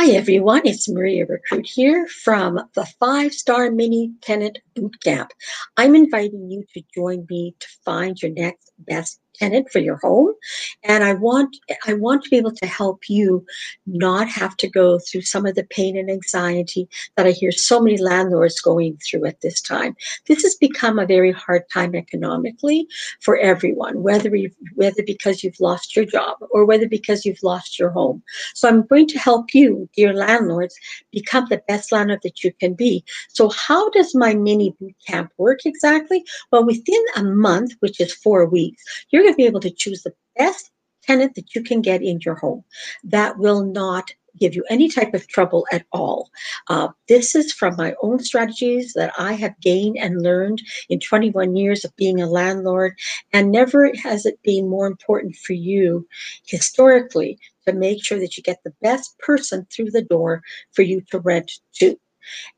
Hi everyone, it's Maria Rekrut here from the Five Star Mini Tenant Bootcamp. I'm inviting you to join me to find your next best tenant for your home. And i want i want to be able to help you not have to go through some of the pain and anxiety that i hear so many landlords going through at this time. This has become a very hard time economically for everyone whether you whether because you've lost your job or whether because you've lost your home. So i'm going to help you dear landlords become the best landlord that you can be. So how does my mini boot camp work exactly? Well within a month which is four weeks you're to be able to choose the best tenant that you can get in your home that will not give you any type of trouble at all. Uh, this is from my own strategies that I have gained and learned in 21 years of being a landlord, and never has it been more important for you historically to make sure that you get the best person through the door for you to rent to.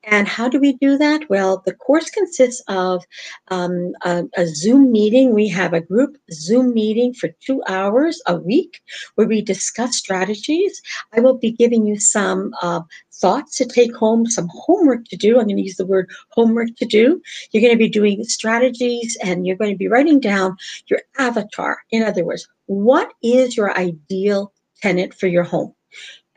And how do we do that? Well, the course consists of um, a, a, Zoom meeting. We have a group Zoom meeting for two hours a week where we discuss strategies. I will be giving you some uh, thoughts to take home, some homework to do. I'm going to use the word homework to do. You're going to be doing strategies and you're going to be writing down your avatar. In other words, what is your ideal tenant for your home?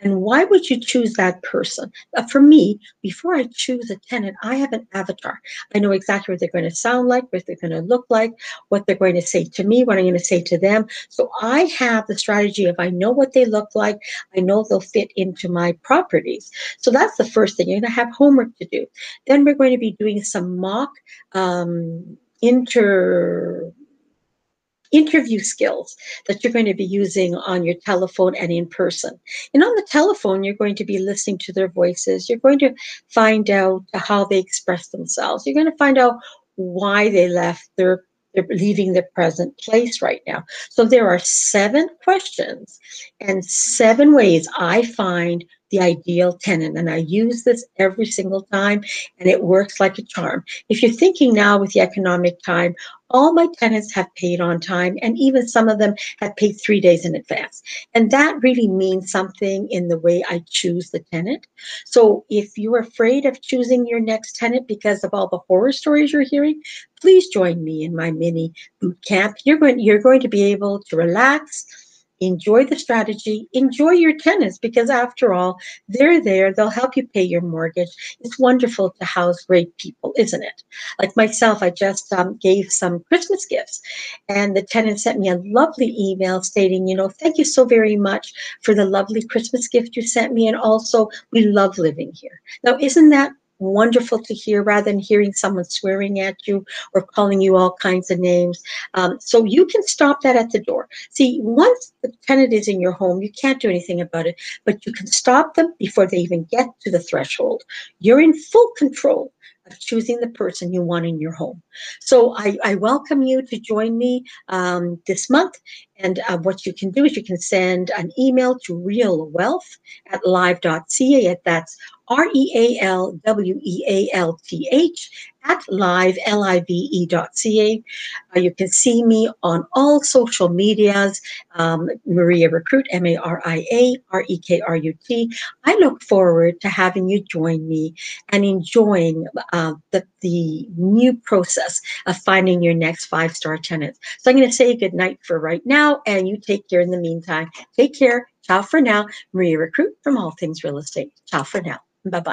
And why would you choose that person? Uh, for me, before I choose a tenant, I have an avatar. I know exactly what they're going to sound like, what they're going to look like, what they're going to say to me, what I'm going to say to them. So I have the strategy of I know what they look like, I know they'll fit into my properties. So that's the first thing. You're going to have homework to do. Then we're going to be doing some mock um, inter interview skills that you're going to be using on your telephone and in person. And on the telephone, you're going to be listening to their voices. You're going to find out how they express themselves. You're going to find out why they left their they're leaving the present place right now. So there are seven questions and seven ways I find the ideal tenant. And I use this every single time and it works like a charm. If you're thinking now with the economic time, all my tenants have paid on time and even some of them have paid three days in advance. And that really means something in the way I choose the tenant. So if you're afraid of choosing your next tenant because of all the horror stories you're hearing, please join me in my mini boot camp. You're going, you're going to be able to relax, enjoy the strategy, enjoy your tenants because after all, they're there, they'll help you pay your mortgage. It's wonderful to house great people, isn't it? Like myself, I just um, gave some Christmas gifts and the tenant sent me a lovely email stating, you know, thank you so very much for the lovely Christmas gift you sent me and also we love living here. Now, isn't that wonderful to hear rather than hearing someone swearing at you or calling you all kinds of names. Um, so you can stop that at the door. See, once the tenant is in your home, you can't do anything about it, but you can stop them before they even get to the threshold. You're in full control of choosing the person you want in your home. So I, I welcome you to join me um, this month. And uh, what you can do is you can send an email to realwealth at live.ca. That's R-E-A-L-W-E-A-L-T-H at live, L-I-V-E dot C-A. Uh, you can see me on all social medias, um, Maria Rekrut, M-A-R-I-A, R-E-K-R-U-T. I look forward to having you join me and enjoying uh, the, the new process of finding your next five-star tenant. So I'm going to say good night for right now, and you take care in the meantime. Take care. Ciao for now. Maria Rekrut from All Things Real Estate. Ciao for now. Bye-bye.